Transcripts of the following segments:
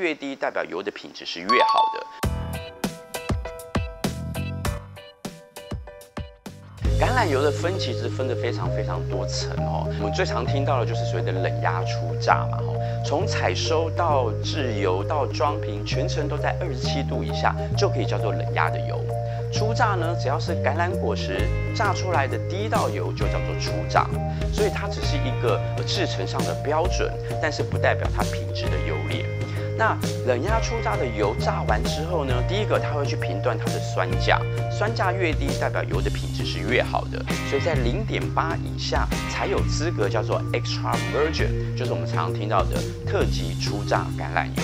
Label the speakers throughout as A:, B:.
A: 越低代表油的品质是越好的。橄榄油的分其实分的非常非常多层哦，我们最常听到的就是所谓的冷压初榨嘛，吼，从采收到制油到装瓶，全程都在二十七度以下，就可以叫做冷压的油。初榨呢，只要是橄榄果实榨出来的第一道油就叫做初榨，所以它只是一个制成上的标准，但是不代表它品质的优。那冷压初榨的油榨完之后呢，第一个它会去评断它的酸价，酸价越低代表油的品质是越好的，所以在零点八以下才有资格叫做 extra virgin，就是我们常常听到的特级初榨橄榄油。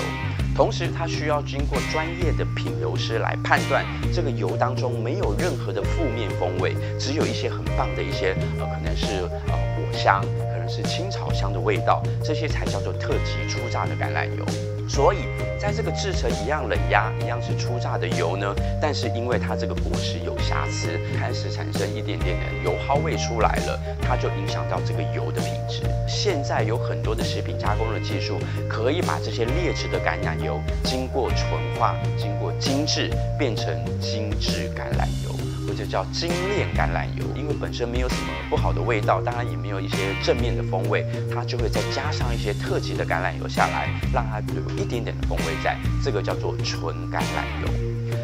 A: 同时，它需要经过专业的品油师来判断这个油当中没有任何的负面风味，只有一些很棒的一些呃，可能是呃果香，可能是青草香的味道，这些才叫做特级初榨的橄榄油。所以，在这个制成一样冷压、一样是初榨的油呢，但是因为它这个果实有瑕疵，开始产生一点点的油耗味出来了，它就影响到这个油的品质。现在有很多的食品加工的技术，可以把这些劣质的橄榄油经过纯化、经过精制，变成精致橄榄油。或者叫精炼橄榄油，因为本身没有什么不好的味道，当然也没有一些正面的风味，它就会再加上一些特级的橄榄油下来，让它有一点点的风味在，这个叫做纯橄榄油。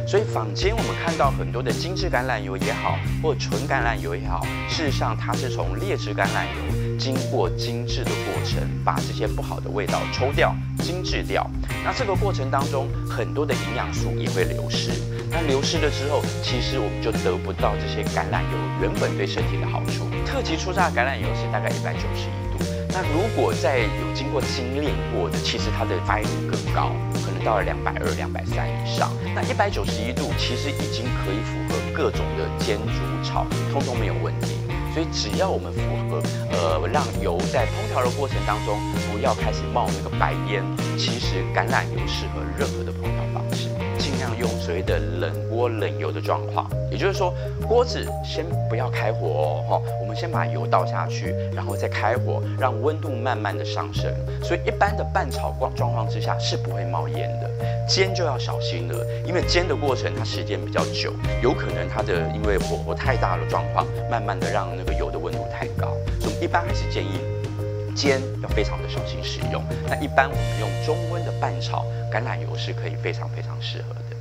A: 所以坊间我们看到很多的精致橄榄油也好，或纯橄榄油也好，事实上它是从劣质橄榄油经过精制的过程，把这些不好的味道抽掉、精制掉。那这个过程当中，很多的营养素也会流失。那流失了之后，其实我们就得不到这些橄榄油原本对身体的好处。特级初榨橄榄油是大概一百九十一度，那如果在有经过精炼过的，其实它的发热度更高，可能到了两百二、两百三以上。那一百九十一度其实已经可以符合各种的煎、煮、炒，通通没有问题。所以只要我们符合，呃，让油在烹调的过程当中不要开始冒那个白烟，其实橄榄油适合任何的烹调方式。用所谓的冷锅冷油的状况，也就是说，锅子先不要开火哦，哈，我们先把油倒下去，然后再开火，让温度慢慢的上升。所以一般的拌炒状状况之下是不会冒烟的。煎就要小心了，因为煎的过程它时间比较久，有可能它的因为火候太大的状况，慢慢的让那个油的温度太高。所以一般还是建议煎要非常的小心使用。那一般我们用中温的拌炒橄榄油是可以非常非常适合的。